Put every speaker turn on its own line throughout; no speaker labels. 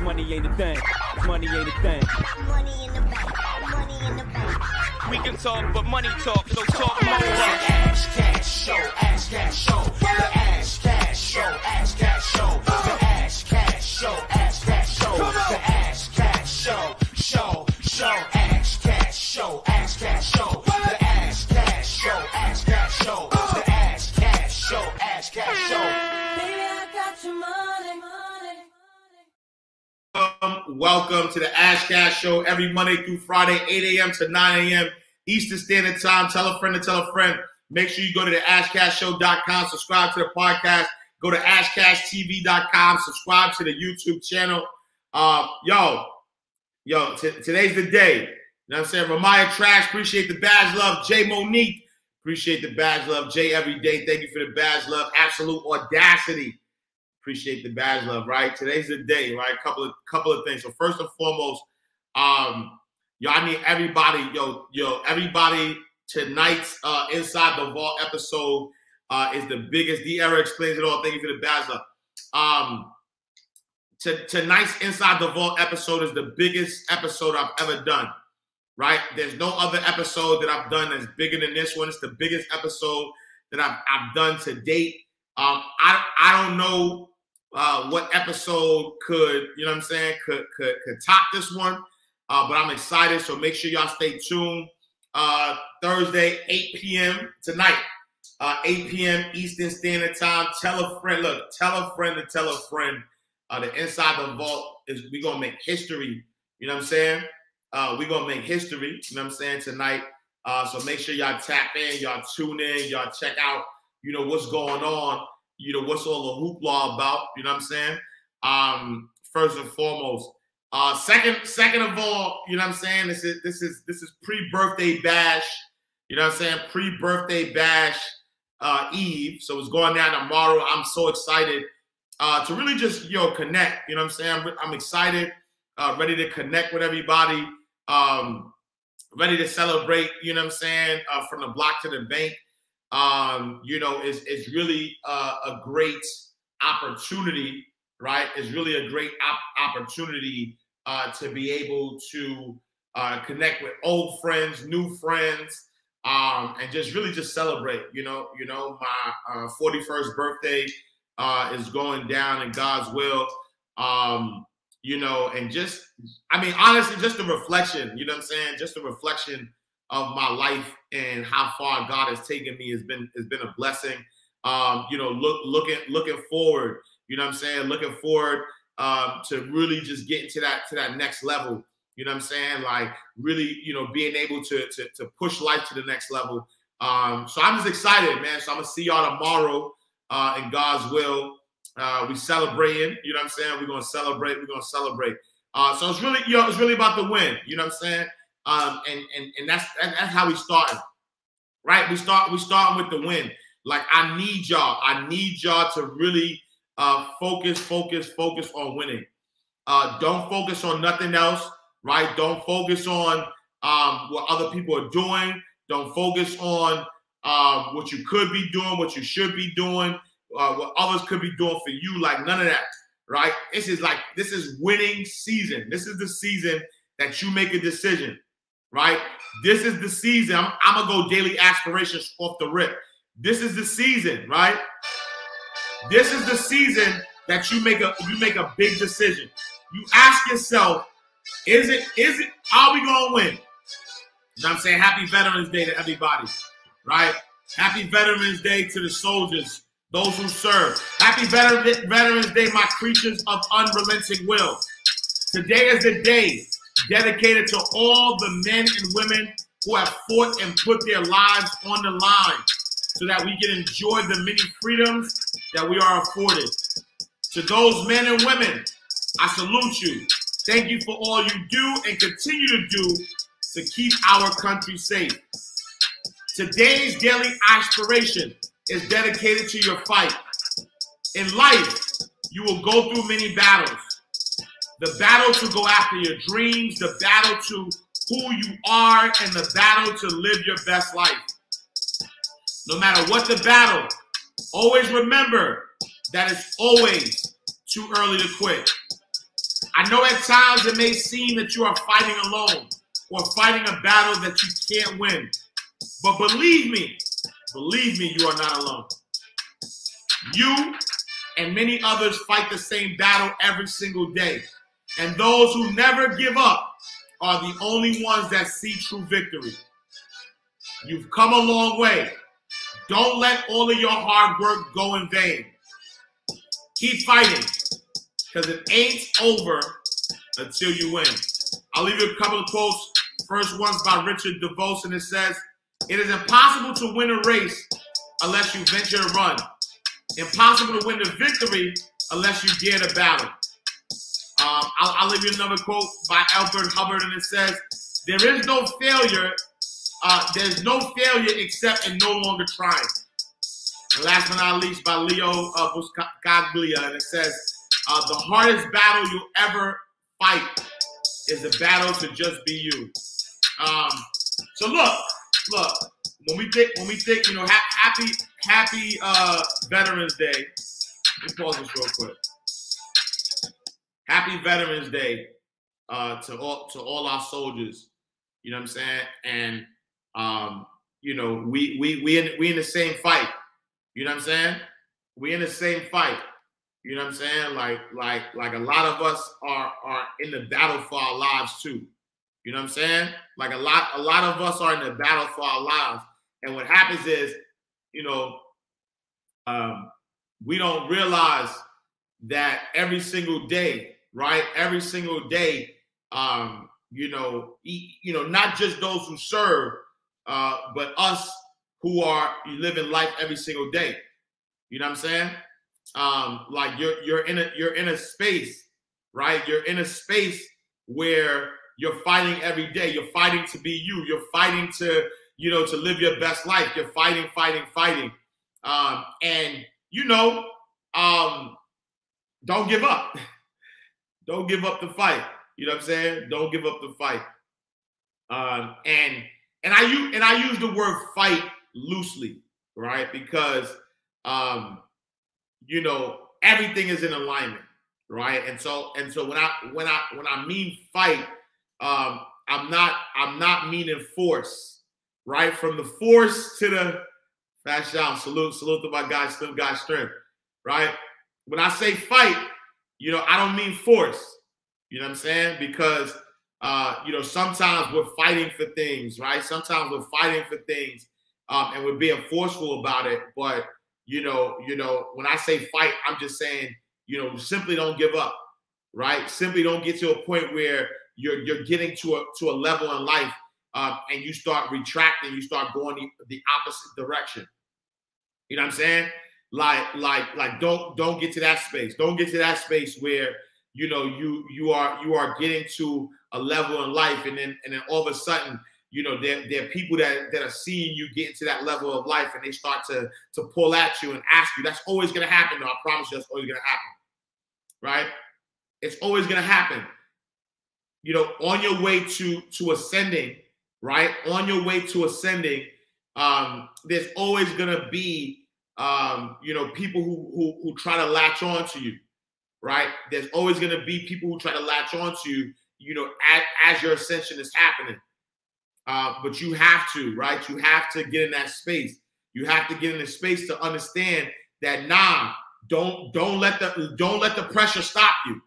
Money ain't a thing. Money ain't a thing.
Money in the bank. Money in the bank.
We can talk, but money talk, so talk more.
Ash Cash Show, Ash Cash Show, the Ash Cash Show, Ash Cash Show, the Ash Cash Show, Ash Cash Show, the Ash Cash Show, Show, Show,
Welcome, to the Ash Cash Show every Monday through Friday, 8 a.m. to 9 a.m. Eastern Standard Time. Tell a friend to tell a friend. Make sure you go to the AshCashShow.com, subscribe to the podcast. Go to AshCashTV.com, subscribe to the YouTube channel. Uh, yo, yo, t- today's the day. You know what I'm saying? Ramaya Trash, appreciate the badge love. Jay Monique, appreciate the badge love. Jay every day, thank you for the badge love. Absolute audacity appreciate the badge love, right? Today's the day, right? Couple of couple of things. So first and foremost, um, yo, I need everybody, yo, yo, everybody. Tonight's uh, Inside the Vault episode uh, is the biggest. D Era explains it all. Thank you for the badge love. Um, t- tonight's Inside the Vault episode is the biggest episode I've ever done. Right? There's no other episode that I've done that's bigger than this one. It's the biggest episode that I've, I've done to date. Um, I I don't know uh, what episode could you know what I'm saying could could could top this one, uh, but I'm excited. So make sure y'all stay tuned. Uh, Thursday, 8 p.m. tonight, uh, 8 p.m. Eastern Standard Time. Tell a friend. Look, tell a friend to tell a friend. Uh, the Inside the Vault is we gonna make history. You know what I'm saying? Uh, we gonna make history. You know what I'm saying tonight. Uh, so make sure y'all tap in, y'all tune in, y'all check out. You know what's going on. You know what's all the hoopla about. You know what I'm saying? Um, first and foremost. Uh, second, second of all, you know what I'm saying? This is this is this is pre-birthday bash. You know what I'm saying? Pre-birthday bash uh, Eve. So it's going down tomorrow. I'm so excited uh, to really just you know connect. You know what I'm saying? I'm, I'm excited, uh, ready to connect with everybody, um, ready to celebrate. You know what I'm saying? Uh, from the block to the bank. Um, you know, it's it's really uh, a great opportunity, right? It's really a great op- opportunity uh, to be able to uh, connect with old friends, new friends, um, and just really just celebrate. You know, you know, my uh, 41st birthday uh, is going down in God's will. Um, you know, and just, I mean, honestly, just a reflection. You know what I'm saying? Just a reflection of my life and how far God has taken me has been has been a blessing. Um, you know, look looking looking forward. You know what I'm saying? Looking forward um, to really just getting to that to that next level. You know what I'm saying? Like really, you know, being able to to, to push life to the next level. Um, so I'm just excited, man. So I'm gonna see y'all tomorrow uh, in God's will. Uh, we celebrating. You know what I'm saying? We're gonna celebrate. We're gonna celebrate. Uh, so it's really, you know, it's really about the win. You know what I'm saying? Um, and and and that's that's how we starting, right? We start we starting with the win. Like I need y'all. I need y'all to really uh, focus, focus, focus on winning. Uh, don't focus on nothing else, right? Don't focus on um, what other people are doing. Don't focus on um, what you could be doing, what you should be doing, uh, what others could be doing for you. Like none of that, right? This is like this is winning season. This is the season that you make a decision, right? This is the season. I'm, I'm gonna go daily aspirations off the rip. This is the season, right? This is the season that you make a you make a big decision. You ask yourself, is it is it are we gonna win? I'm saying? Happy Veterans Day to everybody, right? Happy Veterans Day to the soldiers, those who serve. Happy Veter- Veterans Day, my creatures of unrelenting will. Today is the day dedicated to all the men and women who have fought and put their lives on the line so that we can enjoy the many freedoms that we are afforded. To those men and women, I salute you. Thank you for all you do and continue to do to keep our country safe. Today's daily aspiration is dedicated to your fight. In life, you will go through many battles. The battle to go after your dreams, the battle to who you are, and the battle to live your best life. No matter what the battle, always remember that it's always too early to quit. I know at times it may seem that you are fighting alone or fighting a battle that you can't win. But believe me, believe me, you are not alone. You and many others fight the same battle every single day. And those who never give up are the only ones that see true victory. You've come a long way. Don't let all of your hard work go in vain. Keep fighting because it ain't over until you win. I'll leave you a couple of quotes. First one's by Richard DeVos, and it says, It is impossible to win a race unless you venture to run. Impossible to win the victory unless you dare to battle. Um, I'll, I'll leave you another quote by Albert Hubbard, and it says, There is no failure. Uh, there's no failure except in no longer trying. And last but not least, by Leo uh, Buscaglia, and it says, uh, The hardest battle you'll ever fight is the battle to just be you. Um, so look, look, when we think, when we think, you know, ha- happy, happy uh, Veterans Day. Let me pause this real quick. Happy Veterans Day uh, to all to all our soldiers. You know what I'm saying? And um, you know, we we we in we in the same fight. You know what I'm saying? We in the same fight. You know what I'm saying? Like like like a lot of us are are in the battle for our lives too. You know what I'm saying? Like a lot a lot of us are in the battle for our lives. And what happens is, you know, um, we don't realize that every single day, right? Every single day, um, you know, you know, not just those who serve, uh, but us who are living life every single day. You know what I'm saying? Um, like you're you're in a you're in a space, right? You're in a space where you're fighting every day. You're fighting to be you. You're fighting to you know to live your best life. You're fighting, fighting, fighting, um, and you know, um, don't give up. don't give up the fight. You know what I'm saying? Don't give up the fight. Um, and and I use and I use the word fight loosely, right? Because um, you know everything is in alignment, right? And so and so when I when I when I mean fight, um, I'm not I'm not meaning force, right? From the force to the fast down. Salute, salute to my guy, Slim Guy Strength, right? When I say fight, you know, I don't mean force. You know what I'm saying? Because uh, you know, sometimes we're fighting for things, right? Sometimes we're fighting for things, um, and we're being forceful about it. But you know, you know, when I say fight, I'm just saying, you know, simply don't give up, right? Simply don't get to a point where you're you're getting to a to a level in life, um, and you start retracting, you start going the, the opposite direction. You know what I'm saying? Like, like, like, don't don't get to that space. Don't get to that space where you know you you are you are getting to a level in life, and then and then all of a sudden, you know, there, there are people that that are seeing you get into that level of life, and they start to to pull at you and ask you. That's always gonna happen. Though I promise you, that's always gonna happen. Right? It's always gonna happen. You know, on your way to to ascending, right? On your way to ascending, um, there's always gonna be um, you know, people who, who who try to latch on to you, right? There's always gonna be people who try to latch on to you, you know, as, as your ascension is happening. Uh, but you have to, right? You have to get in that space. You have to get in the space to understand that nah, don't don't let the don't let the pressure stop you.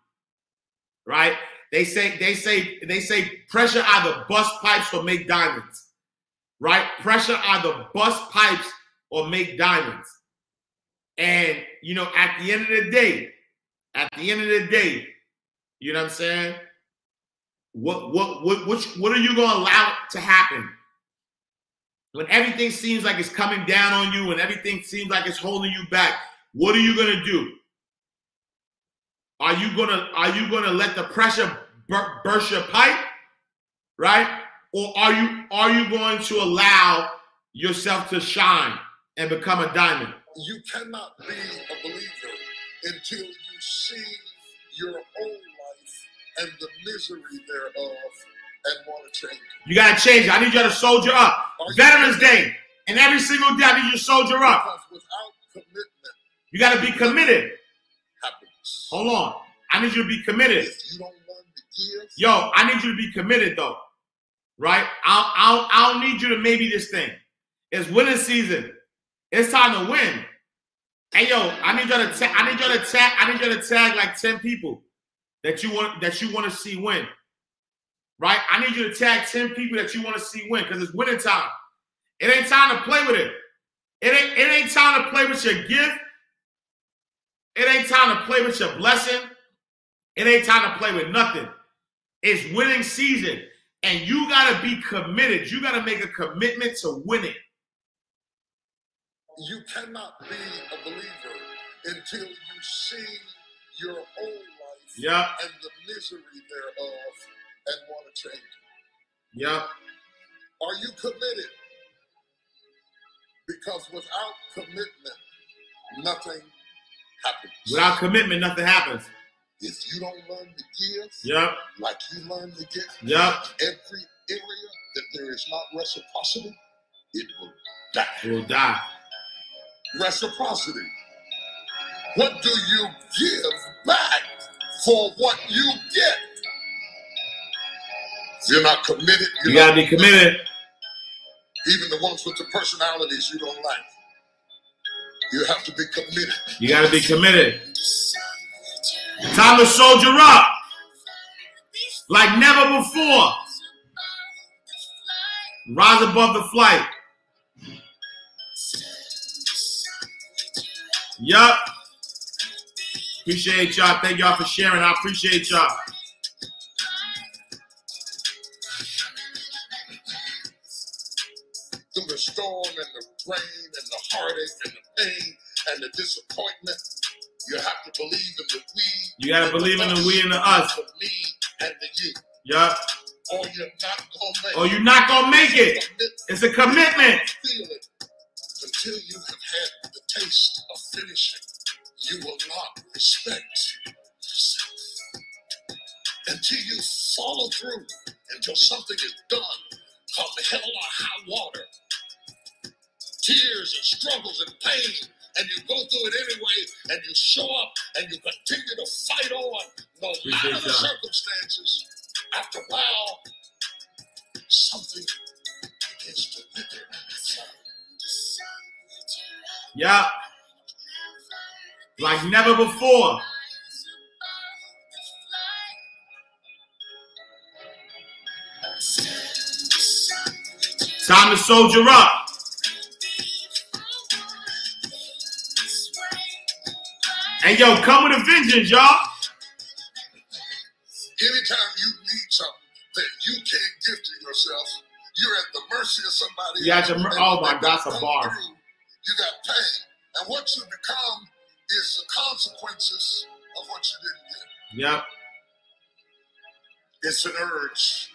Right? They say they say they say pressure either bust pipes or make diamonds. Right? Pressure either bust pipes or make diamonds. And you know, at the end of the day, at the end of the day, you know what I'm saying? What what what which what are you gonna allow to happen? When everything seems like it's coming down on you, when everything seems like it's holding you back, what are you gonna do? Are you gonna are you gonna let the pressure bur- burst your pipe, right? Or are you are you going to allow yourself to shine and become a diamond?
You cannot be a believer until you see your own life and the misery thereof and want to change. it.
You gotta change it. I need you to soldier up.
Are
Veterans? Day, and every single day I need you to soldier up.
Because without commitment,
You gotta be committed.
happiness.
Hold on. I need you to be committed.
If you don't want
give.
Yo, I need you to be committed though, right? I'll, I'll, I don't need you to maybe this thing. It's winning season. It's time to win. Hey yo, I need you to ta- I need you to tag I need you to tag like ten people that you want that you want to see win. Right? I need you to tag ten people that you want to see win because it's winning time. It ain't time to play with it. It ain't it ain't time to play with your gift. It ain't time to play with your blessing. It ain't time to play with nothing. It's winning season. And you gotta be committed. You gotta make a commitment to winning.
You cannot be a believer until you see your own life
Yep.
and the misery thereof and want to change it.
Yep.
Are you committed? Because without commitment, nothing happens.
Without commitment, nothing happens.
if you don't learn to give
Yep.
like you learn to get,
Yep.
every area that there is not reciprocity, it will die.
We'll die.
Reciprocity. What do you give back for what you get? If you're not committed, you're
You gotta be committed.
even the ones with the personalities you don't like. You have to be committed.
You gotta be committed. Time to soldier up like never before. Rise above the flight. Yup. Appreciate y'all. Thank y'all for sharing. I appreciate y'all.
through the storm and the rain and the heartache and the pain and the disappointment. You have to believe in the we.
You gotta believe in the we and the us.
The me and the you.
Yup.
Or you're not gonna make
Or you're not gonna make it. It's a commitment.
feel it until something is done. Come hell or high water, tears and struggles and pain, and you go through it anyway, and you show up and you continue to fight on, no matter the circumstances. After a while, something begins to wither.
Yup. Like never before. Time to soldier up. And yo, come with a vengeance, y'all.
Anytime you need something that you can't give to yourself, you're at the mercy of somebody.
You
else.
mer- oh my God, that's a bar.
through, You got pain, and what you become is the consequences of what you didn't get.
Yep.
It's an urge.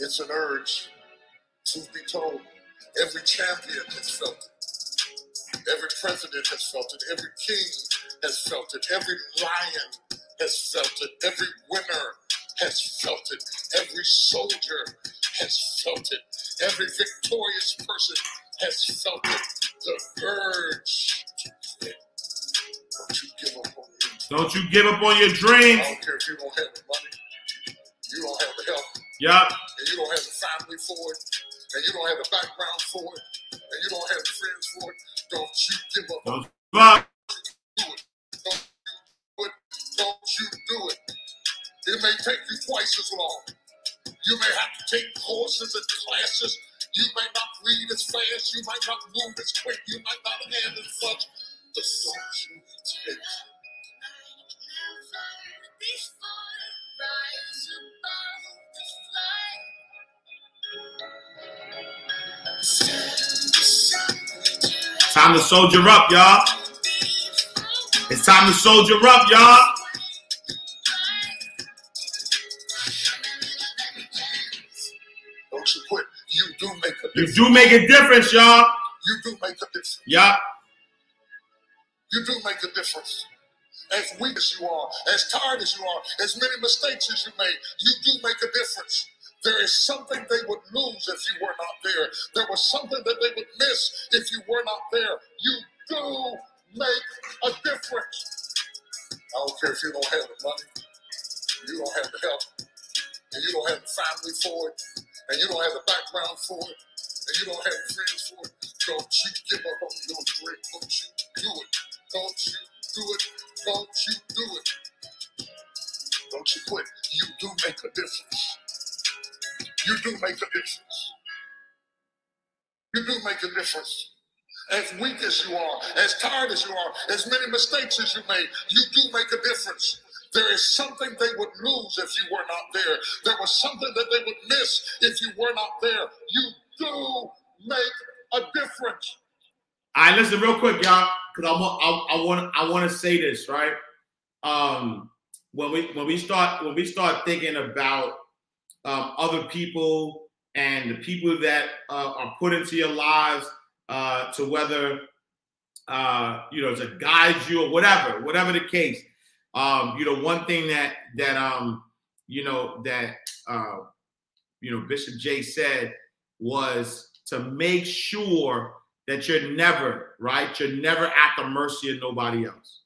It's an urge. Told, every champion has felt it. Every president has felt it. Every king has felt it. Every lion has felt it. Every winner has felt it. Every soldier has felt it. Every victorious person has felt it. The urge to quit. Don't you give up on it.
Don't you give up on your
I
dreams.
don't care if you don't have the money, you don't have the help,
Yup.
and you don't have the family for it, and you don't have the background for it, and you don't have the friends for it. Don't you give up on
Don't give up.
it. Don't you do it. It may take you twice as long. You may have to take courses and classes. You may not read as fast. You might not move as quick. You might not have as much. But don't you take
Time to soldier up, y'all. It's time to soldier up, y'all.
Don't you quit. You do make a
You
difference.
do make a difference, y'all.
You do make a difference.
Yup.
You do make a difference. As weak as you are, as tired as you are, as many mistakes as you made, you do make a difference. There is something they would lose if you were not there. There was something that they would miss if you were not there. You do make a difference. I don't care if you don't have the money.
you don't have the help, and you don't have the family for it, and you don't have the background for it, and you don't have friends for it, don't you give up on your dream. Don't you do it. Don't you do it. Don't you do it. Don't you quit. You do make a difference. You do make a difference. You do make a difference. As weak as you are, as tired as you are, as many mistakes as you made, you do make a difference. There is something they would lose if you were not there. There was something that they would miss if you were not there. You do make a difference.
All right, listen real quick, y'all, because I want I, I want I want to say this right. Um, when we when we start when we start thinking about um, other people and the people that uh, are put into your lives uh, to whether uh, you know to guide you or whatever, whatever the case. Um, you know, one thing that that um, you know that uh, you know Bishop J said was to make sure that you're never right. You're never at the mercy of nobody else,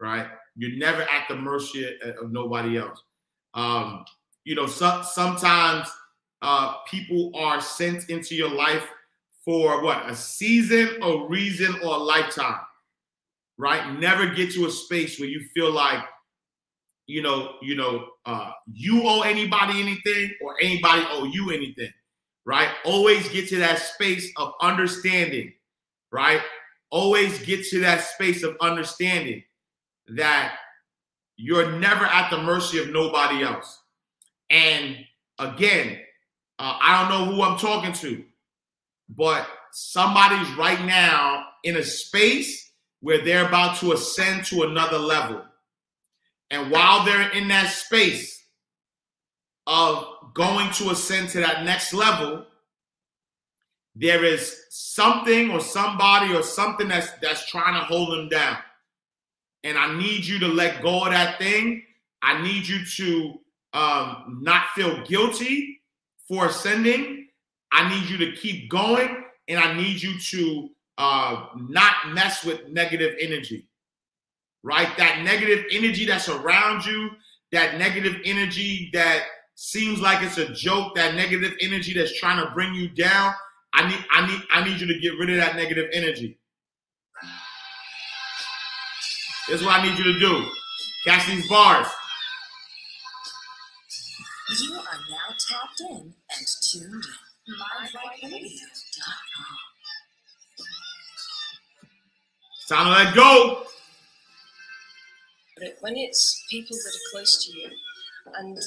right? You're never at the mercy of, of nobody else. Um, you know, so, sometimes uh, people are sent into your life for what a season, a reason, or a lifetime, right? Never get to a space where you feel like, you know, you know, uh, you owe anybody anything or anybody owe you anything, right? Always get to that space of understanding, right? Always get to that space of understanding that you're never at the mercy of nobody else. And again, uh, I don't know who I'm talking to, but somebody's right now in a space where they're about to ascend to another level. And while they're in that space of going to ascend to that next level, there is something or somebody or something that's that's trying to hold them down. And I need you to let go of that thing. I need you to um, not feel guilty for ascending. I need you to keep going, and I need you to uh, not mess with negative energy. Right? That negative energy that's around you, that negative energy that seems like it's a joke, that negative energy that's trying to bring you down. I need, I need, I need you to get rid of that negative energy. This is what I need you to do. Catch these bars.
Tapped in and tuned in. MyViberadio.com.
Time to let go.
But when it's people that are close to you and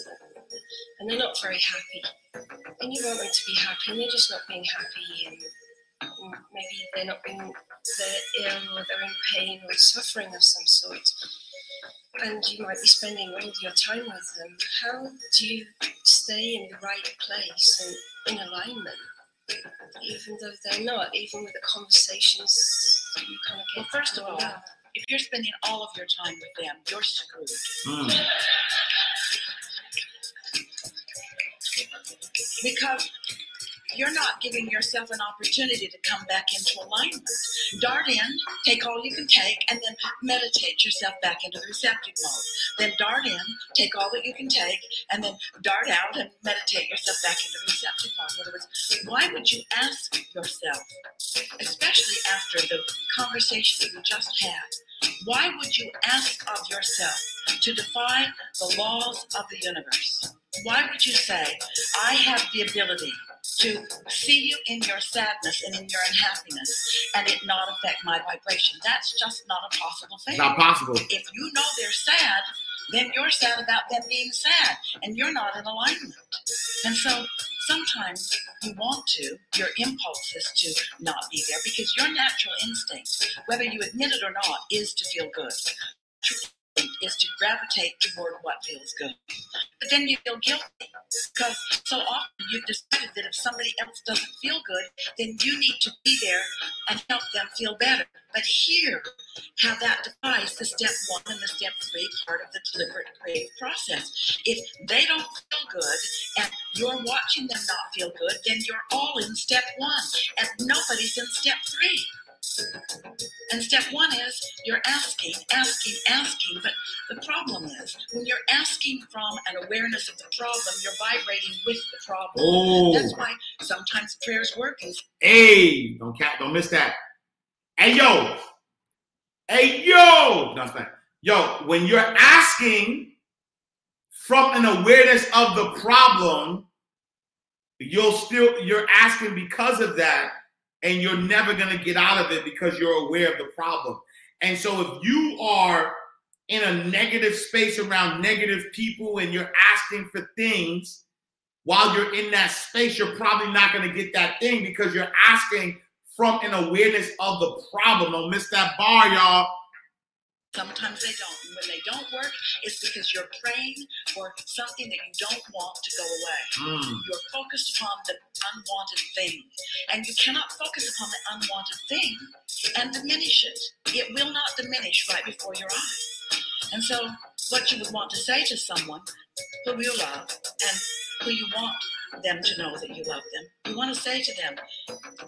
and they're not very happy, and you want them to be happy, and they're just not being happy, and maybe they're not being they're ill or they're in pain or suffering of some sort, and you might be spending all your time with them. How do you stay in the right place and in alignment, even though they're not, even with the conversations you kind of get?
Well, first of all,
going on?
if you're spending all of your time with them, you're screwed.
Mm.
Because you're not giving yourself an opportunity to come back into alignment. Dart in, take all you can take, and then meditate yourself back into the receptive mode. Then dart in, take all that you can take, and then dart out and meditate yourself back into the receptive mode. In other words, why would you ask yourself, especially after the conversation that you just had, why would you ask of yourself to defy the laws of the universe? Why would you say, I have the ability to see you in your sadness and in your unhappiness and it not affect my vibration? That's just not a possible thing.
Not possible.
If you know they're sad, then you're sad about them being sad and you're not in alignment. And so sometimes you want to, your impulse is to not be there because your natural instinct, whether you admit it or not, is to feel good. Is to gravitate toward what feels good. But then you feel guilty because so often you've decided that if somebody else doesn't feel good, then you need to be there and help them feel better. But here, how that defies the step one and the step three part of the deliberate creative process. If they don't feel good and you're watching them not feel good, then you're all in step one and nobody's in step three. And step one is you're asking, asking, asking. But the problem is when you're asking from an awareness of the problem, you're vibrating with the problem.
Oh.
That's why sometimes prayers work
Hey, don't cat, don't miss that. Hey yo, hey yo, that's that. Yo, when you're asking from an awareness of the problem, you'll still you're asking because of that, and you're never gonna get out of it because you're aware of the problem. And so if you are in a negative space around negative people and you're asking for things while you're in that space, you're probably not going to get that thing because you're asking from an awareness of the problem. Don't miss that bar, y'all.
Sometimes they don't. And when they don't work, it's because you're praying for something that you don't want to go away.
Mm.
You're focused upon the unwanted thing. And you cannot focus upon the unwanted thing and diminish it. It will not diminish right before your eyes. And so, what you would want to say to someone who you love and who you want them to know that you love them, you want to say to them,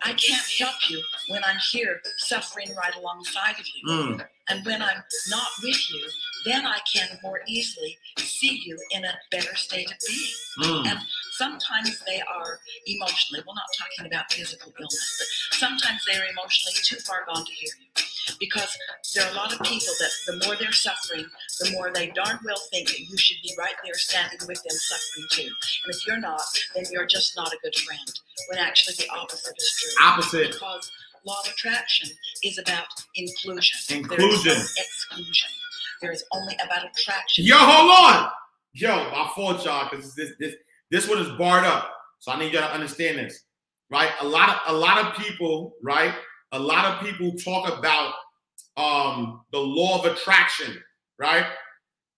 I can't help you when I'm here suffering right alongside of you.
Mm.
And when I'm not with you, then I can more easily see you in a better state of being.
Mm.
And sometimes they are emotionally, we're not talking about physical illness, but sometimes they're emotionally too far gone to hear you. Because there are a lot of people that the more they're suffering, the more they darn well think that you should be right there standing with them suffering too. And if you're not, then you're just not a good friend. When actually the opposite is true.
Opposite.
Because law of attraction is about inclusion. There is
Inclusion.
no exclusion. There is only about attraction.
Yo, hold on. Yo, my fault, y'all, because this this this one is barred up. So I need y'all to understand this, right? A lot of a lot of people, right? A lot of people talk about um the law of attraction, right?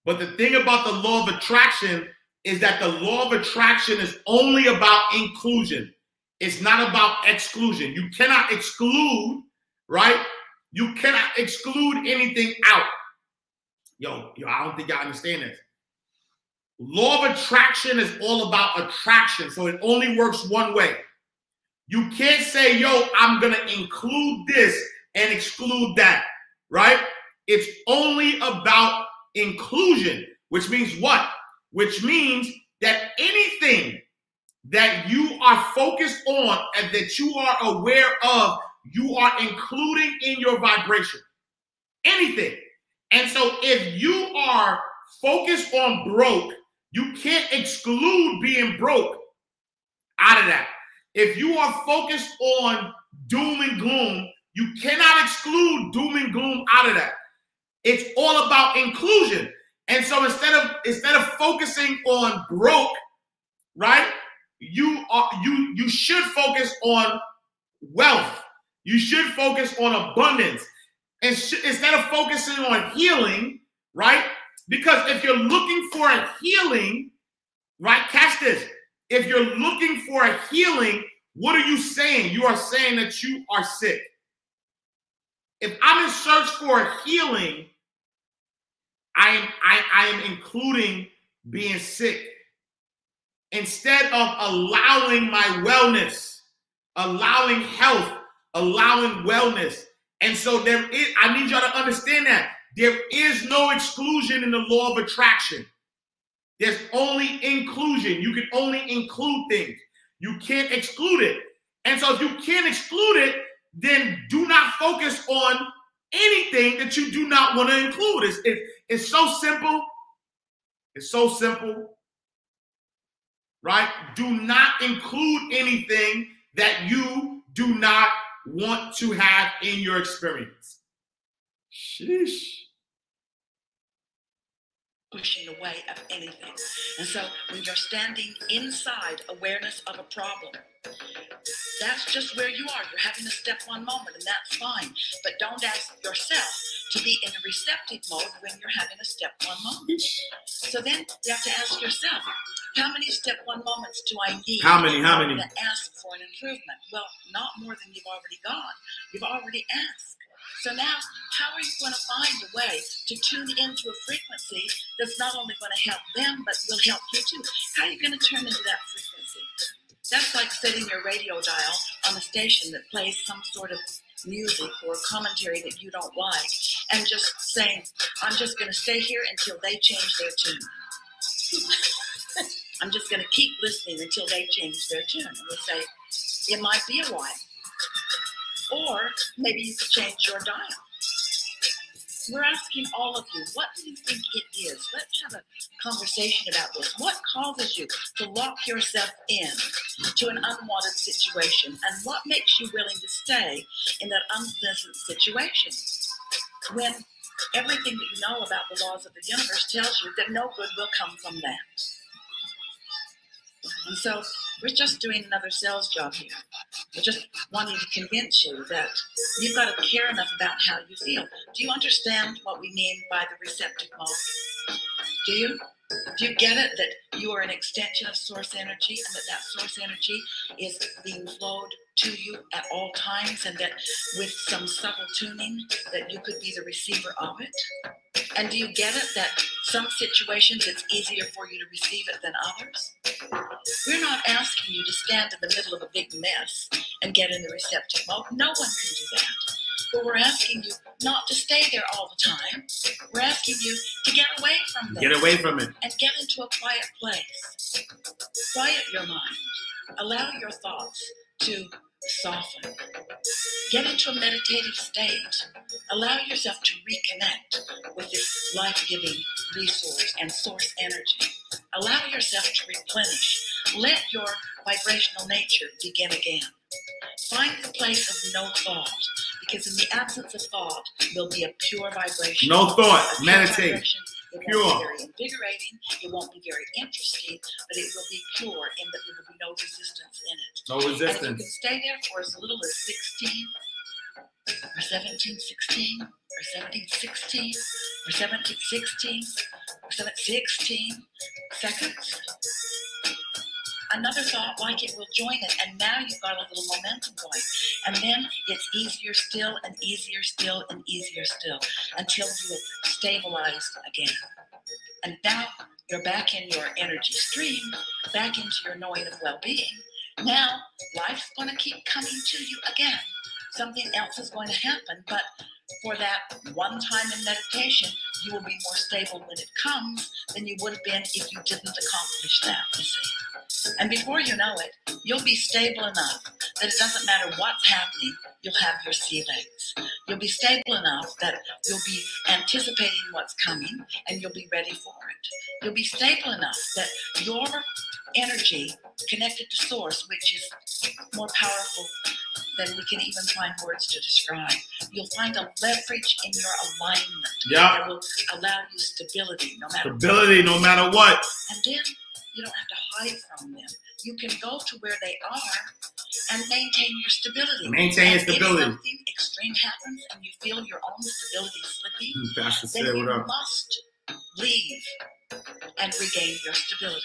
But the thing about the law of attraction is that the law of attraction is only about inclusion. It's not about exclusion. You cannot exclude, right? You cannot exclude anything out. Yo, yo, I don't think y'all understand this. Law of attraction is all about attraction, so it only works one way. You can't say, yo, I'm gonna include this and exclude that, right? It's only about inclusion, which means what? Which means that anything that you are focused on and that you are aware of, you are including in your vibration. Anything. And so if you are focused on broke, you can't exclude being broke out of that. If you are focused on doom and gloom, you cannot exclude doom and gloom out of that. It's all about inclusion. And so instead of instead of focusing on broke, right? You are you you should focus on wealth. You should focus on abundance. And sh- instead of focusing on healing, right? Because if you're looking for a healing, right? Catch this. If you're looking for a healing, what are you saying? You are saying that you are sick. If I'm in search for healing, I am I, I am including being sick instead of allowing my wellness, allowing health, allowing wellness. And so there is, I need y'all to understand that there is no exclusion in the law of attraction. There's only inclusion. You can only include things. You can't exclude it. And so if you can't exclude it, then do not focus on anything that you do not want to include. It's, it, it's so simple. It's so simple. Right? Do not include anything that you do not want to have in your experience. Sheesh.
Pushing away of anything. And so when you're standing inside awareness of a problem, that's just where you are. You're having a step one moment, and that's fine. But don't ask yourself to be in a receptive mode when you're having a step one moment. So then you have to ask yourself, how many step one moments do I need?
How many? How many?
To ask for an improvement. Well, not more than you've already got. You've already asked. So now, how are you going to find a way to tune into a frequency that's not only going to help them, but will help you too? How are you going to turn into that frequency? That's like setting your radio dial on a station that plays some sort of music or commentary that you don't like and just saying, I'm just going to stay here until they change their tune. I'm just going to keep listening until they change their tune. And we say, it might be a while. Or maybe you could change your dial. We're asking all of you, what do you think it is? Let's have a conversation about this. What causes you to lock yourself in to an unwanted situation? And what makes you willing to stay in that unpleasant situation? When everything that you know about the laws of the universe tells you that no good will come from that. And so we're just doing another sales job here. We're just wanting to convince you that you've got to care enough about how you feel. Do you understand what we mean by the receptive mode? Do you? Do you get it that you are an extension of source energy and that that source energy is being flowed to you at all times and that with some subtle tuning that you could be the receiver of it? And do you get it that some situations it's easier for you to receive it than others? We're not asking you to stand in the middle of a big mess and get in the receptive mode. No one can do that. But we're asking you not to stay there all the time. We're asking you to get away from them
Get away from it.
and get into a quiet place. Quiet your mind. Allow your thoughts to soften. Get into a meditative state. Allow yourself to reconnect with this life giving resource and source energy. Allow yourself to replenish. Let your vibrational nature begin again. Find the place of no thought, because in the absence of thought, there'll be a pure vibration.
No thought. Meditate.
vibration. It won't
Pure.
be very invigorating. It won't be very interesting, but it will be pure in that there will be no resistance in it.
No
And if you
resistance.
can stay there for as little as 16 or 17, 16 or 17, 16 or 17, 16 or 17, 16 seconds, another thought like it will join it. And now you've got a little momentum going. And then it's easier still and easier still and easier still until you have stabilized again. And now you're back in your energy stream, back into your knowing of well being. Now life's going to keep coming to you again. Something else is going to happen, but for that one time in meditation, you will be more stable when it comes than you would have been if you didn't accomplish that, you see. And before you know it, you'll be stable enough that it doesn't matter what's happening, you'll have your sea legs. You'll be stable enough that you'll be anticipating what's coming and you'll be ready for it. You'll be stable enough that your energy connected to source, which is more powerful than we can even find words to describe. You'll find a leverage in your alignment
Yeah.
that will allow you stability no matter
Stability no matter what.
and then you don't have to hide from them. You can go to where they are and maintain your stability.
Maintain your
And If
stability.
something extreme happens and you feel your own stability slipping,
hmm, Pastor
then you
up.
must leave and regain your stability.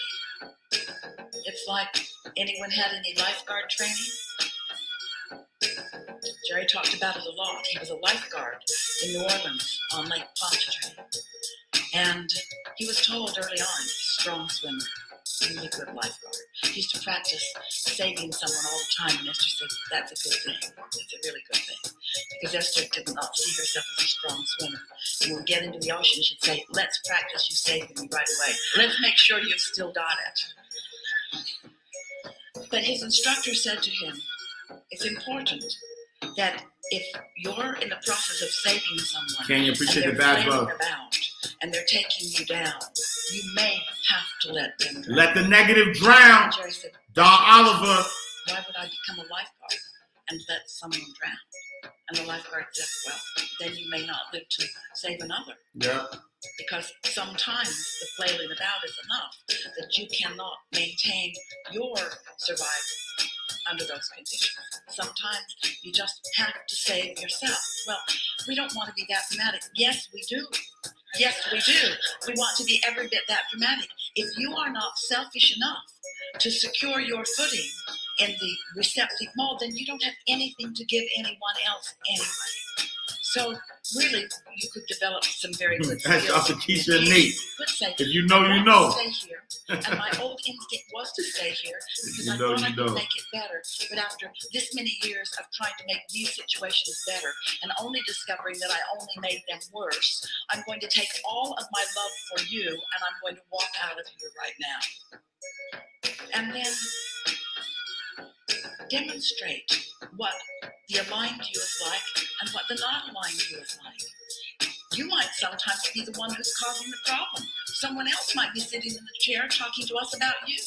It's like anyone had any lifeguard training? Jerry talked about it a lot. He was a lifeguard in New Orleans on Lake Pontchartrain. And he was told early on, strong swimmer, really good lifeguard. He used to practice saving someone all the time, and Esther said, that's a good thing. It's a really good thing. Because Esther did not see herself as a strong swimmer. And when we get into the ocean, she'd say, let's practice you saving me right away. Let's make sure you've still got it. But his instructor said to him, it's important that if you're in the process of saving someone,
Can you appreciate the bad love?
about and they're taking you down, you may have to let them drown.
Let the negative drown.
Jerry said,
Don Oliver.
why would I become a lifeguard and let someone drown? And the lifeguard said, well, then you may not live to save another.
Yeah.
Because sometimes the flailing about is enough that you cannot maintain your survival under those conditions. Sometimes you just have to save yourself. Well, we don't want to be that dramatic. Yes, we do. Yes, we do. We want to be every bit that dramatic. If you are not selfish enough to secure your footing in the receptive mode, then you don't have anything to give anyone else anyway. So really, you could develop some very hmm, good
That's
skills.
Dr. Keisha and
You
Nate.
could say,
If you know, you know.
Stay here And my old instinct was to stay here because
You
I
know
thought I could
don't.
make it better. But after this many years of trying to make these situations better and only discovering that I only made them worse, I'm going to take all of my love for you and I'm going to walk out of here right now. And then demonstrate what the aligned you is like and what the not aligned you is like. You might sometimes be the one who's causing the problem. Someone else might be sitting in the chair talking to us about you.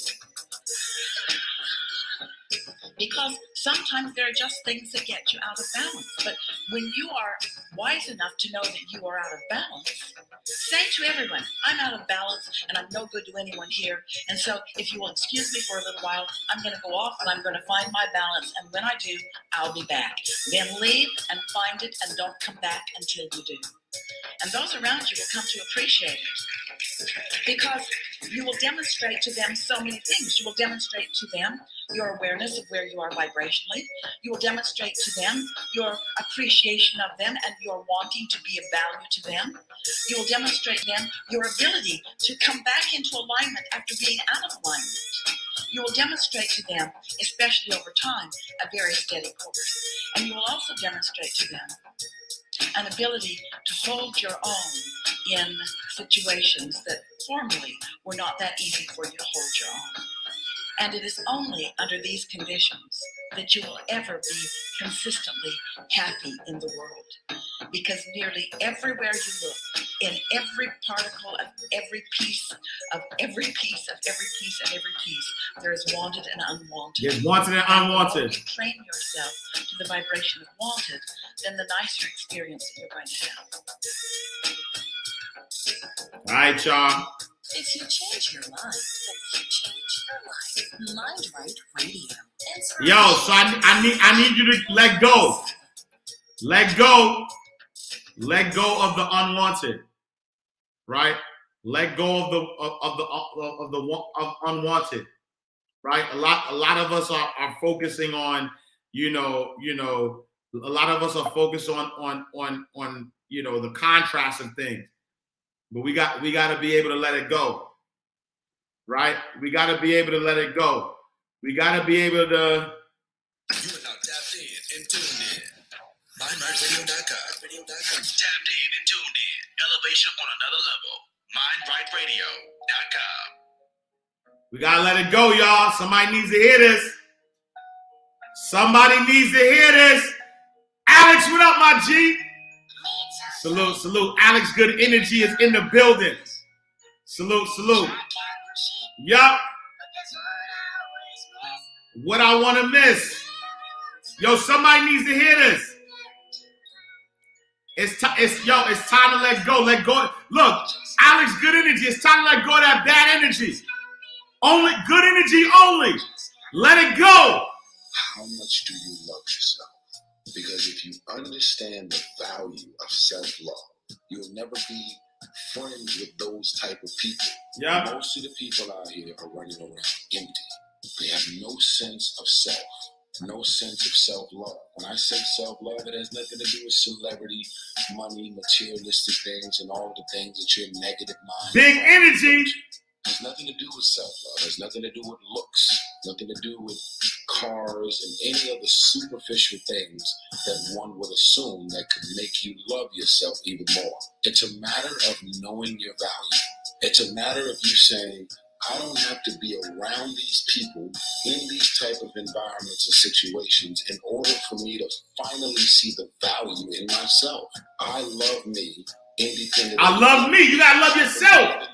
Because sometimes there are just things that get you out of balance. But when you are wise enough to know that you are out of balance, say to everyone, I'm out of balance and I'm no good to anyone here. And so if you will excuse me for a little while, I'm going to go off and I'm going to find my balance. And when I do, I'll be back. Then leave and find it and don't come back until you do. And those around you will come to appreciate it because you will demonstrate to them so many things. You will demonstrate to them your awareness of where you are vibrationally. You will demonstrate to them your appreciation of them and your wanting to be of value to them. You will demonstrate to them your ability to come back into alignment after being out of alignment. You will demonstrate to them, especially over time, a very steady course. And you will also demonstrate to them an ability to hold your own in situations that formerly were not that easy for you to hold your own. And it is only under these conditions that you will ever be consistently happy in the world. Because nearly everywhere you look, in every particle of every piece of every piece of every piece of every piece, there is wanted and unwanted.
There's wanted and unwanted.
you train yourself to the vibration of wanted, then the nicer experience that you're going to have.
All right, y'all.
If you change your mind, then you change your life. Mind Right Radio.
Yo, so I, I need I need you to let go. Let go. Let go of the unwanted. Right? Let go of the of, of the of, the of unwanted. Right? A lot a lot of us are, are focusing on, you know, you know, a lot of us are focused on on on on you know the contrast of things. But we got we got to be able to let it go. Right? We got to be able to let it go. We got to be able to
You in and tuned in. MindRightRadio.com. Radio.com. In and tuned in. Elevation on another level. MindRightRadio.com.
We gotta let it go, y'all. Somebody needs to hear this. Somebody needs to hear this. Alex, what up, my G? Salute, salute. Alex, good energy is in the building. Salute, salute. Yup. What I want to miss. Yo, somebody needs to hear this. It's time. It's yo. It's time to let go. Let go. Look, Alex, good energy. It's time to let go of that bad energy. Only good energy. Only. Let it go.
How much do you love yourself? Because if you understand the value of self-love, you'll never be friends with those type of people.
Yeah.
Most of the people out here are running around empty. They have no sense of self, no sense of self-love. When I say self-love, it has nothing to do with celebrity, money, materialistic things, and all the things that your negative mind.
Big energy.
has nothing to do with self-love. Has nothing to do with looks. Nothing to do with cars and any of the superficial things that one would assume that could make you love yourself even more. It's a matter of knowing your value. It's a matter of you saying, I don't have to be around these people in these type of environments and situations in order for me to finally see the value in myself. I love me independent.
I love me. You gotta love yourself.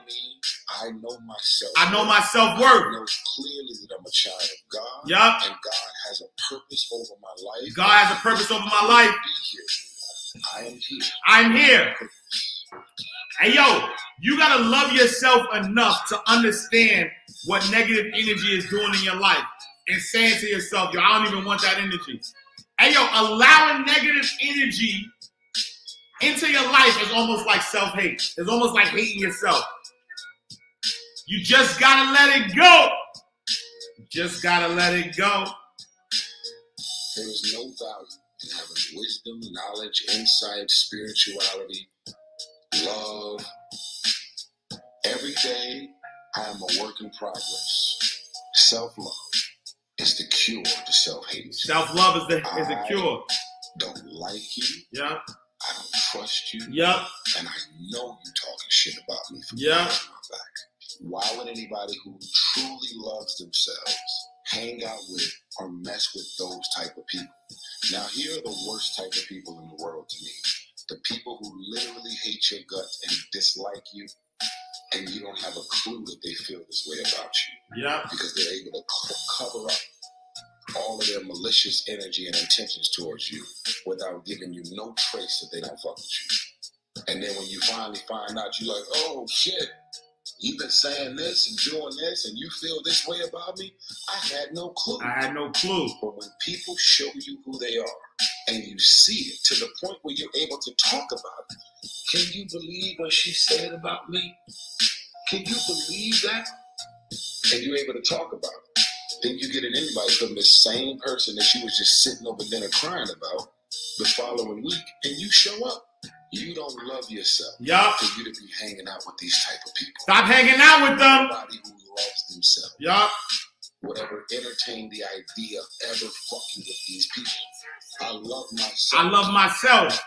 I know myself.
I know my
I
self-worth.
know clearly that I'm a child of God.
Yep.
And God has a purpose over my life.
God has a purpose over my life.
I am here.
I'm here. Hey yo, you gotta love yourself enough to understand what negative energy is doing in your life and saying to yourself, yo, I don't even want that energy. Hey yo, allowing negative energy into your life is almost like self-hate. It's almost like hating yourself. You just gotta let it go. You just gotta let it go.
There is no value in having wisdom, knowledge, insight, spirituality, love every day I am a work in progress. Self love is the cure to self hate.
Self love is the is the cure.
Don't like you.
Yeah.
I don't trust you.
Yup.
And I know you talking shit about me from
Yeah.
behind my back. Why would anybody who truly loves themselves hang out with or mess with those type of people? Now, here are the worst type of people in the world to me. The people who literally hate your guts and dislike you, and you don't have a clue that they feel this way about you
Yeah.
because they're able to co- cover up all of their malicious energy and intentions towards you without giving you no trace that they don't fuck with you. And then when you finally find out, you're like, oh shit, you've been saying this and doing this, and you feel this way about me. I had no clue.
I had no clue.
But when people show you who they are and you see it to the point where you're able to talk about it, can you believe what she said about me? Can you believe that? And you're able to talk about it. Then you get an invite from the same person that you was just sitting over dinner crying about the following week, and you show up. You don't love yourself
Yup.
for you to be hanging out with these type of people.
Stop hanging out with them.
Somebody who loves themselves
Yup.
would ever entertain the idea of ever fucking with these people. I love myself.
I love myself.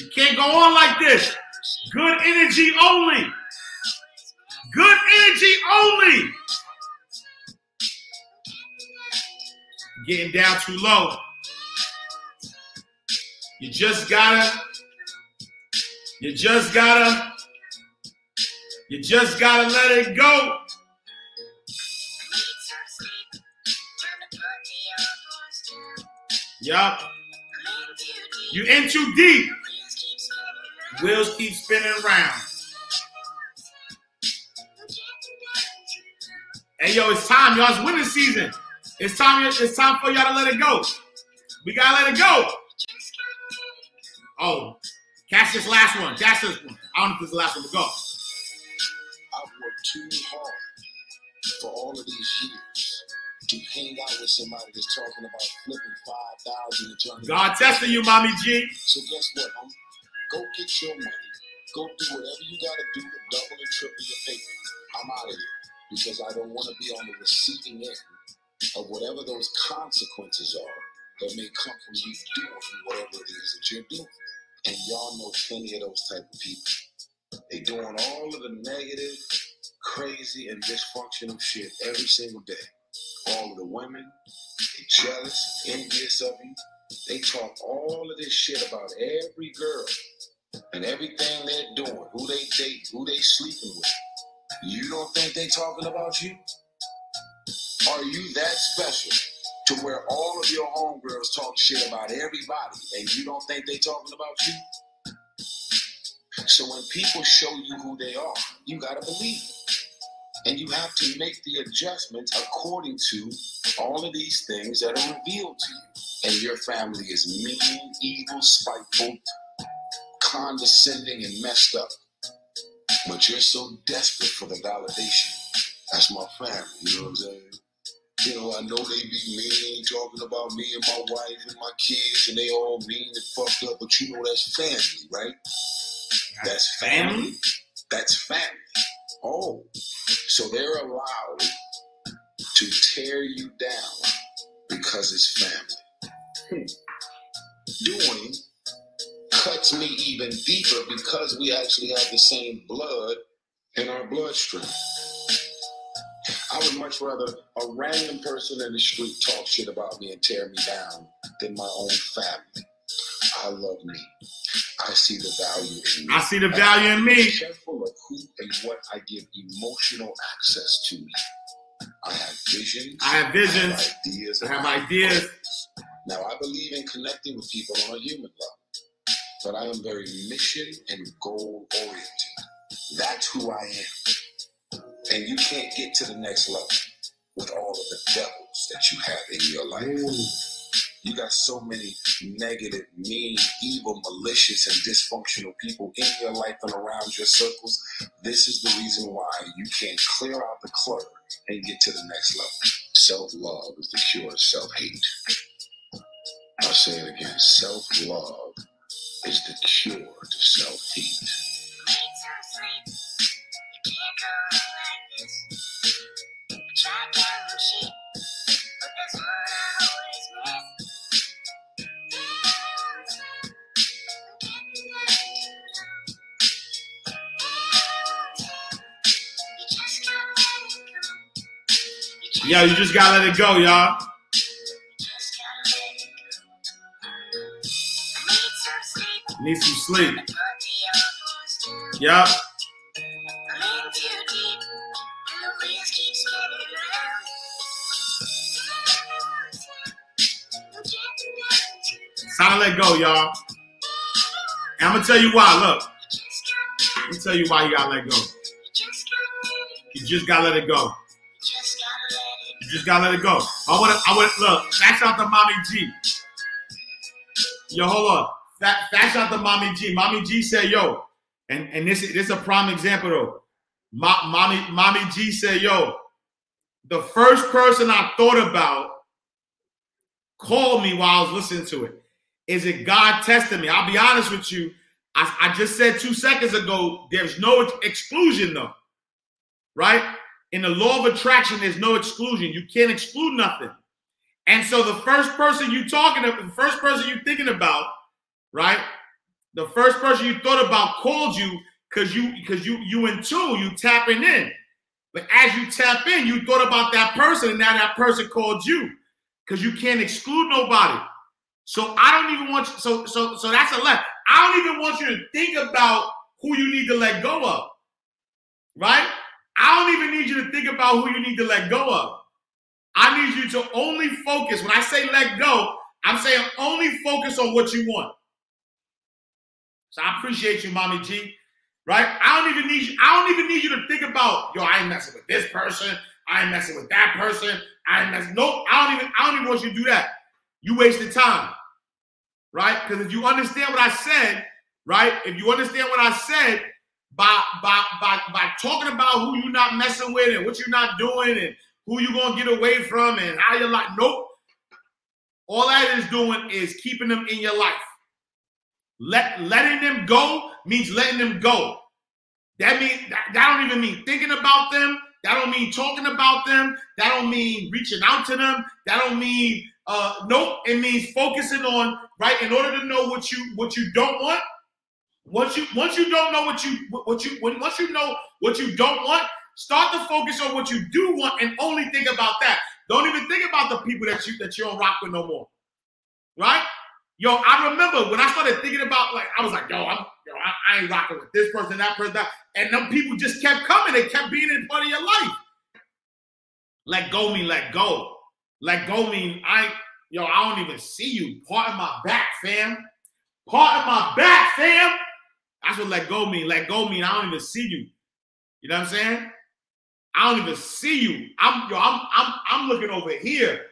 You can't go on like this. Good energy only. Good energy only. Getting down too low. You just gotta. You just gotta. You just gotta let it go. Yup. You in too deep. Wheels keep spinning around. Hey yo, it's time, y'all. It's winning season. It's time. It's time for y'all to let it go. We gotta let it go. This last one. That's this one. I don't know if this is the last one, but go.
I've worked too hard for all of these years to hang out with somebody that's talking about flipping five thousand and turning.
God testing you, mommy G.
So guess what, homie? Go get your money. Go do whatever you gotta do to double and triple your paper. I'm out of here because I don't want to be on the receiving end of whatever those consequences are that may come from you doing whatever it is that you're doing. And y'all know plenty of those type of people. They doing all of the negative, crazy, and dysfunctional shit every single day. All of the women, they jealous, envious of you. They talk all of this shit about every girl and everything they're doing, who they date, who they sleeping with. You don't think they talking about you? Are you that special to where all of your homegirls talk shit about everybody and you don't think they talking about you? So when people show you who they are, you gotta believe. And you have to make the adjustments according to all of these things that are revealed to you. And your family is mean, evil, spiteful, condescending, and messed up. But you're so desperate for the validation. That's my family, you know what I'm saying? You know, I know they be mean, talking about me and my wife and my kids, and they all mean and fucked up, but you know that's family, right? That's family. That's family. Oh, so they're allowed to tear you down because it's family. Hmm. Doing cuts me even deeper because we actually have the same blood in our bloodstream. I would much rather a random person in the street talk shit about me and tear me down than my own family. I love me. I see the value in me.
I see the value in me.
Careful of who and what I give emotional access to me. I have visions.
I have visions.
I have ideas.
I have ideas.
Now I believe in connecting with people on a human level, but I am very mission and goal oriented. That's who I am. And you can't get to the next level with all of the devils that you have in your life. Mm. You got so many negative, mean, evil, malicious, and dysfunctional people in your life and around your circles. This is the reason why you can't clear out the clutter and get to the next level. Self love is the cure of self hate. I'll say it again self love is the cure to self hate.
Yo, you just gotta let it go, y'all. Need some sleep. Yup. It's time to let go, y'all. And I'm gonna tell you why. Look, let me tell you why you gotta let go. You just gotta let it go. You just gotta let it go. I wanna, I wanna look. That's out to Mommy G. Yo, hold on. That that's out to Mommy G. Mommy G said, "Yo," and and this is this is a prime example though. Mo- mommy, Mommy G said, "Yo, the first person I thought about called me while I was listening to it. Is it God testing me? I'll be honest with you. I, I just said two seconds ago, there's no exclusion though, right? In the law of attraction, there's no exclusion. You can't exclude nothing. And so the first person you talking to, the first person you thinking about, right? The first person you thought about called you because you because you you in tune, you tapping in. But as you tap in, you thought about that person, and now that person called you because you can't exclude nobody. So I don't even want you. So so so that's a left. I don't even want you to think about who you need to let go of. Right? Don't even need you to think about who you need to let go of. I need you to only focus. When I say let go, I'm saying only focus on what you want. So I appreciate you, Mommy G. Right? I don't even need you. I don't even need you to think about, yo, I ain't messing with this person. I ain't messing with that person. I ain't messing. Nope. I don't even. I don't even want you to do that. You wasted time. Right? Because if you understand what I said, right? If you understand what I said, by by by by talking about who you're not messing with and what you're not doing and who you're gonna get away from and how you're like, nope. All that is doing is keeping them in your life. Let letting them go means letting them go. That means that, that don't even mean thinking about them. That don't mean talking about them. That don't mean reaching out to them. That don't mean uh nope. It means focusing on right in order to know what you what you don't want. Once you once you don't know what you what you once you know what you don't want, start to focus on what you do want and only think about that. Don't even think about the people that you that you don't rock with no more. Right? Yo, I remember when I started thinking about like I was like, yo, I'm yo, I, I ain't rocking with this person, that person, that, and them people just kept coming. They kept being in part of your life. Let go mean let go. Let go mean I yo, I don't even see you. Part of my back, fam. Part of my back, fam. That's what let go mean. Let go mean I don't even see you. You know what I'm saying? I don't even see you. I'm yo, I'm I'm I'm looking over here.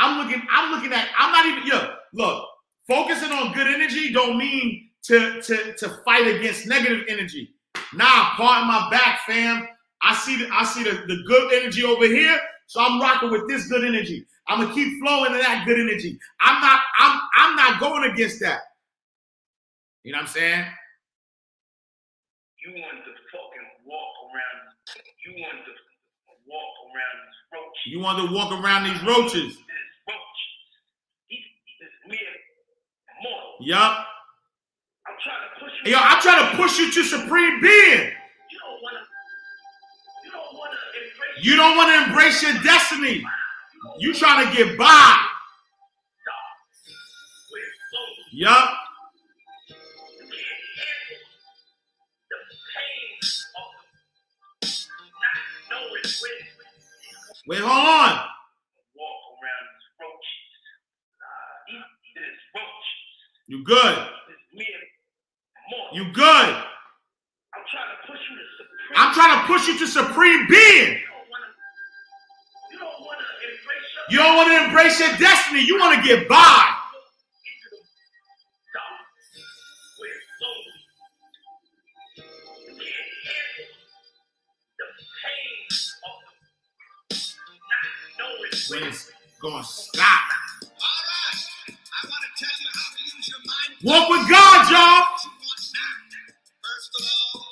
I'm looking, I'm looking at, I'm not even, yo, look, focusing on good energy don't mean to to to fight against negative energy. Nah, part my back, fam. I see the I see the, the good energy over here. So I'm rocking with this good energy. I'm gonna keep flowing to that good energy. I'm not, I'm I'm not going against that. You know what I'm saying?
You wanted to fucking walk around. You wanted to walk around these roaches.
You want to walk around these roaches.
This roach. He, this mere mortal.
Yup.
I'm trying to push you.
Yo, I'm trying to push you to supreme being.
You don't wanna. You don't wanna embrace.
You don't want to embrace your destiny. You trying to get by. Yup. Wait, hold on.
Walk around these roaches. Nah, these this roach.
You good.
This mere mortal.
You good.
I'm trying to push you to supreme.
I'm trying to push you to supreme being.
You don't wanna. You don't wanna embrace your
You don't want to embrace your destiny. You want to get by.
Knowing
When
when.
it's going to stop.
Alright, I want to tell you how to use your mind.
Walk with God, y'all.
First of all,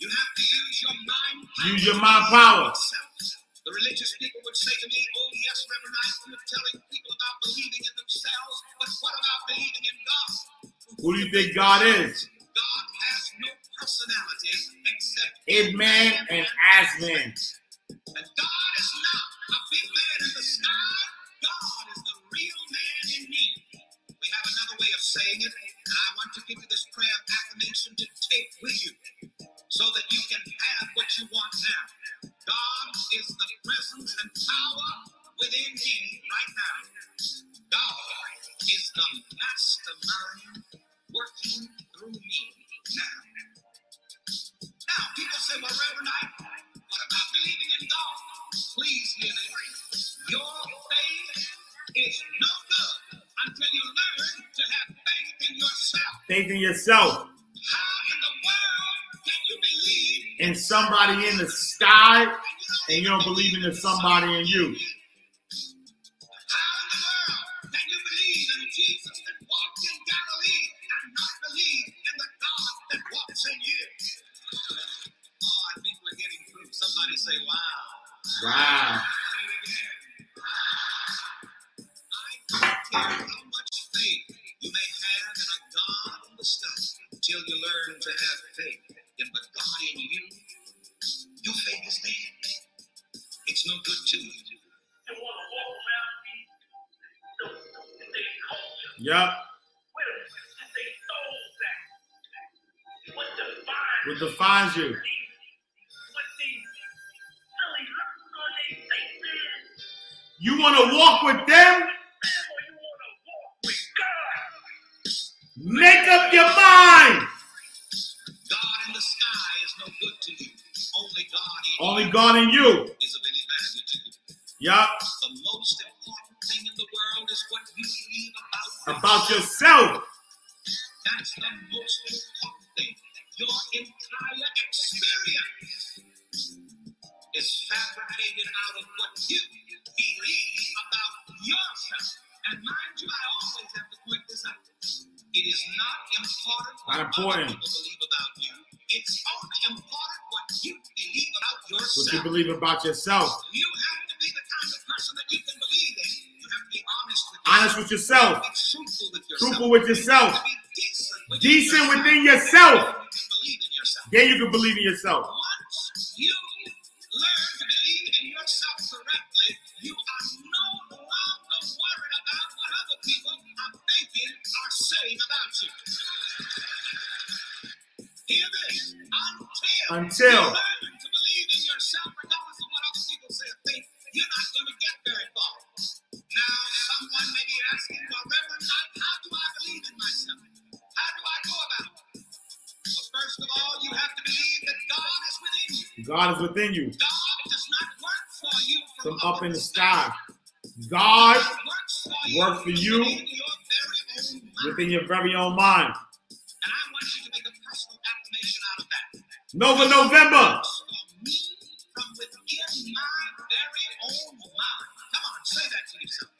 you have to use your mind.
Use your mind power.
The religious people would say to me, Oh, yes, Reverend, I am telling people about believing in themselves, but what about believing in God?
Who do you think God is?
God has no personality except
In man and as man.
And God is not
a big man in the sky. God is the real man in me. We have another way of saying it, and I want to give you this prayer of affirmation to take with you so that you can have what you want now. God is the presence and power within me right now. God is the mastermind working through me now. Now, people say, well, Reverend, I, what about believing in God? Please hear this. Your faith is no good until you learn to have faith in yourself.
Faith in yourself.
How in the world can you believe
In somebody in the sky, and you don't believe in somebody in you.
How in the world can you believe in Jesus that walked in Galilee and not believe in the God that walks in you? Oh, I think we're getting. Somebody say, wow.
Wow.
I don't care how much faith you may have in a God in the sky until you learn to have faith in the God in you. Your faith is dead. It's no good to you.
You want to walk
You want to walk with them?
Or you want to walk with God?
Make up your mind.
God in the sky is no good to you. Only God in
Only God in you.
is of any value to you.
Yup.
The most important thing in the world is what you believe about
About yourself.
That's the important what important. other people believe about you. It's only important what you believe about yourself.
What you believe about yourself.
You have to be the kind of person that you can believe in. You have to be honest with
Honest with yourself.
Be truthful with yourself.
Truthful with yourself.
You have to be decent with
Decent
yourself.
within yourself.
You can believe in yourself.
Then you can believe in yourself.
Until,
Until.
you learn to believe in yourself, regardless of what other people say or think, you're not going to get very far. Now, someone may be asking, well, Reverend how do I believe in myself? How do I go about it? Well, first of all, you have to believe that God is within you.
God is within you.
God does not work for you
From up in the sky. God
God works for you,
works for you
within your very own mind. To yourself.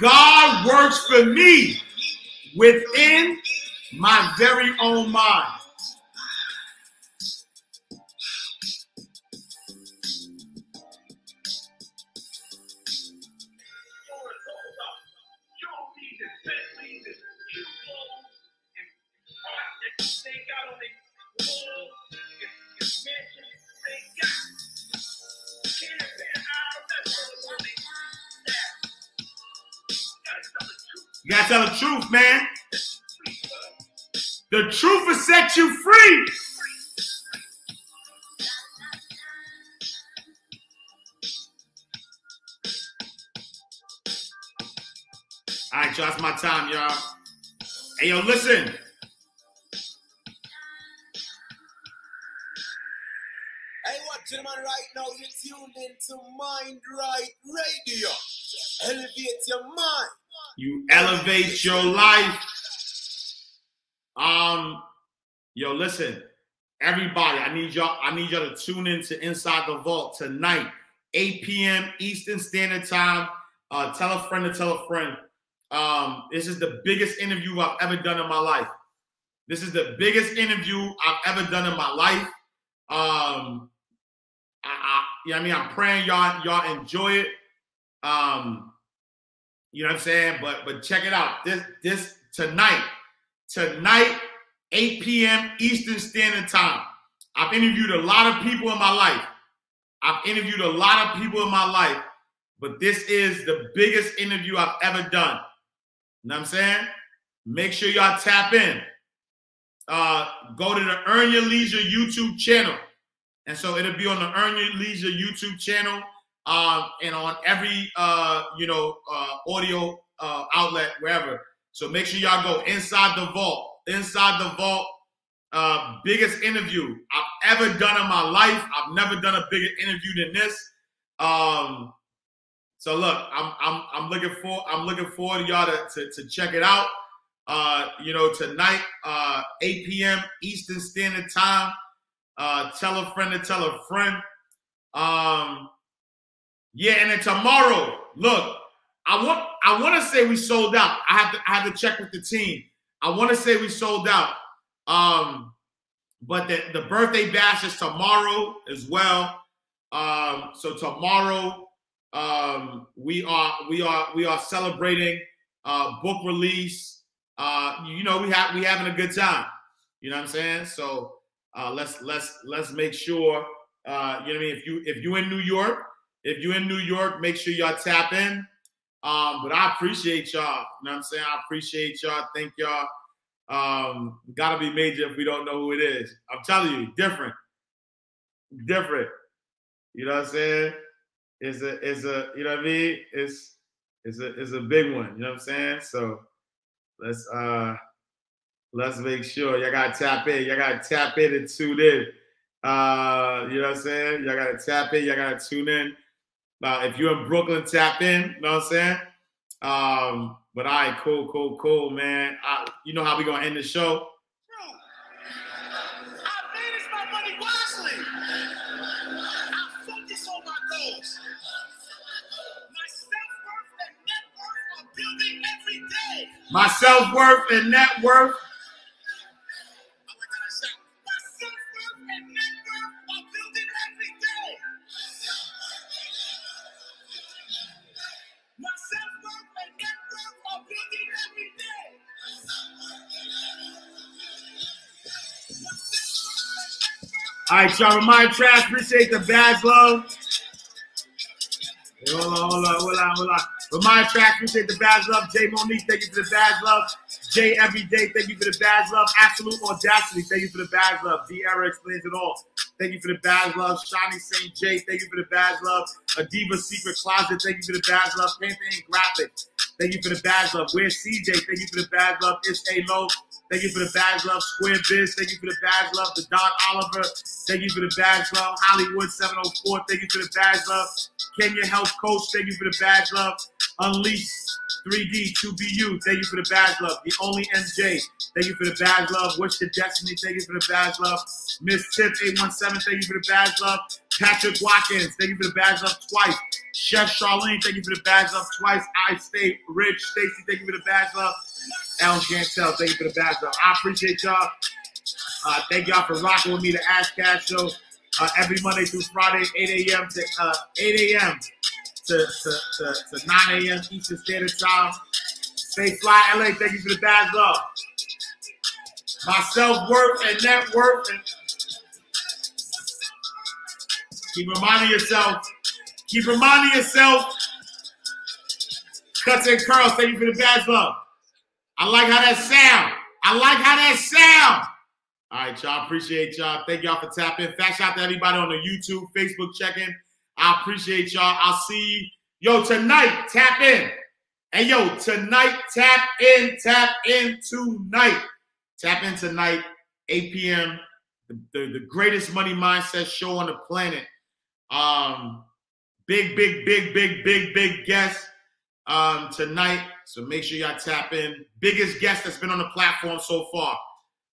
God works for me within my very own mind. You gotta tell the truth, man. The truth will set you free. All right, y'all, it's my time, y'all. Hey, yo, listen.
Man right now, you're tuned into Mind Right Radio. Elevate your mind.
You elevate your life. Um, yo, listen, everybody, I need y'all, I need y'all to tune in to Inside the Vault tonight, 8 p.m. Eastern Standard Time. Uh, tell a friend to tell a friend. Um, this is the biggest interview I've ever done in my life. This is the biggest interview I've ever done in my life. Um, I, I, you know I mean? I'm praying y'all y'all enjoy it. Um, you know what I'm saying? But but check it out. This this tonight, tonight, 8 p.m. Eastern Standard Time. I've interviewed a lot of people in my life. I've interviewed a lot of people in my life. but this is the biggest interview I've ever done. You know what I'm saying? Make sure y'all tap in. Uh, go to the Earn Your Leisure YouTube channel. And so it'll be on the Earn Your Leisure YouTube channel um, and on every, uh, you know, uh, audio uh, outlet, wherever. So make sure y'all go inside the vault. Inside the vault, uh, biggest interview I've ever done in my life. I've never done a bigger interview than this. Um, so look, I'm I'm I'm looking for I'm looking forward to y'all to, to, to check it out. Uh, you know, tonight, uh, 8 p.m. Eastern Standard Time. Uh, tell a friend to tell a friend. Um, yeah, and then tomorrow, look, I want I want to say we sold out. I have to I have to check with the team. I want to say we sold out. Um, but the, the birthday bash is tomorrow as well. Um, so tomorrow, um, we are we are we are celebrating uh, book release. Uh, you know, we have we having a good time. You know what I'm saying? So uh, let's let's let's make sure. Uh, you know what I mean? If you if you in New York, if you're in New York, make sure y'all tap in. Um, but I appreciate y'all. You know what I'm saying? I appreciate y'all. Thank y'all. Um, gotta be major if we don't know who it is. I'm telling you, different. Different. You know what I'm saying? It's a it's a you know what I mean? It's it's a it's a big one, you know what I'm saying? So let's uh let's make sure y'all gotta tap in. Y'all gotta tap in and tune in. Uh, you know what I'm saying? Y'all gotta tap in, y'all gotta tune in. Uh, if you're in Brooklyn, tap in, you know what I'm saying? Um, but all right, cool, cool, cool, man. I, you know how we gonna end the show?
I manage my money wisely. I focus on
Right, y'all. Remind Trash, appreciate the badge love. Hey, hold on, hold on, hold on, hold on. Remind Trash, appreciate the badge love. Jay Monique, thank you for the badge love. Jay Everyday, thank you for the badge love. Absolute Audacity, thank you for the badge love. D Era explains it all. Thank you for the badge love. Shiny St. J, thank you for the badge love. Adiva Secret Closet, thank you for the badge love. Painting and Graphics, thank you for the badge love. Where's CJ? Thank you for the badge love. It's A Low. Thank you for the badge love. Square Biz, thank you for the badge love. The Don Oliver, thank you for the badge love. Hollywood 704, thank you for the badge love. Kenya Health Coach, thank you for the badge love. Unleash 3D 2BU, thank you for the badge love. The only MJ, thank you for the badge love. Wish to Destiny, thank you for the badge love. Miss Tip 817, thank you for the badge love. Patrick Watkins, thank you for the badge love twice. Chef Charlene, thank you for the badge love twice. I stay rich. Stacy, thank you for the badge love. Alan Chantel, thank you for the badge. I appreciate y'all. Uh, thank y'all for rocking with me, the Ash Cash Show, uh, every Monday through Friday, 8 a.m. to uh, 8 a.m. To, to, to, to 9 a.m. Eastern Standard Time. Stay fly, LA. Thank you for the love. My self worth and net worth. And keep reminding yourself. Keep reminding yourself. Cuts and curls. Thank you for the love. I like how that sound. I like how that sound. All right, y'all. Appreciate y'all. Thank y'all for tapping. Fat shout to everybody on the YouTube, Facebook check-in. I appreciate y'all. I'll see you. Yo, tonight, tap in. Hey, yo, tonight, tap in, tap in tonight. Tap in tonight, 8 p.m. The, the, the greatest money mindset show on the planet. Um, big, big, big, big, big, big guest um, tonight. So make sure y'all tap in. Biggest guest that's been on the platform so far.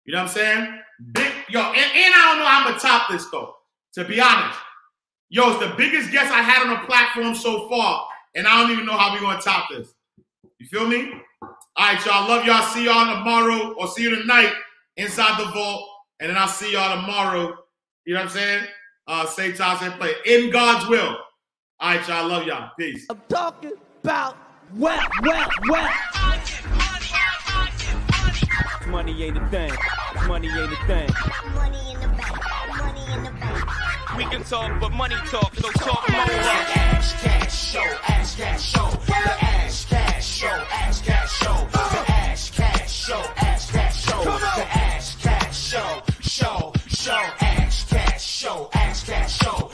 You know what I'm saying? Big, yo, and, and I don't know how I'm gonna top this though. To be honest, yo, it's the biggest guest I had on the platform so far, and I don't even know how we gonna top this. You feel me? All right, y'all. Love y'all. See y'all tomorrow, or see you tonight inside the vault, and then I'll see y'all tomorrow. You know what I'm saying? Uh, same time, same place. In God's will. All right, y'all. Love y'all. Peace.
I'm talking about well, well, well.
Money ain't a thing. Money ain't a thing.
Money in the bank. Money in the bank.
We can talk, but money talk, so talk more.
Ash cash show, ash cash show, the ash cash show, ash cash show, the ash cash show, ash cash show, the ash cash show, show, show, ash cash show, ash cash show.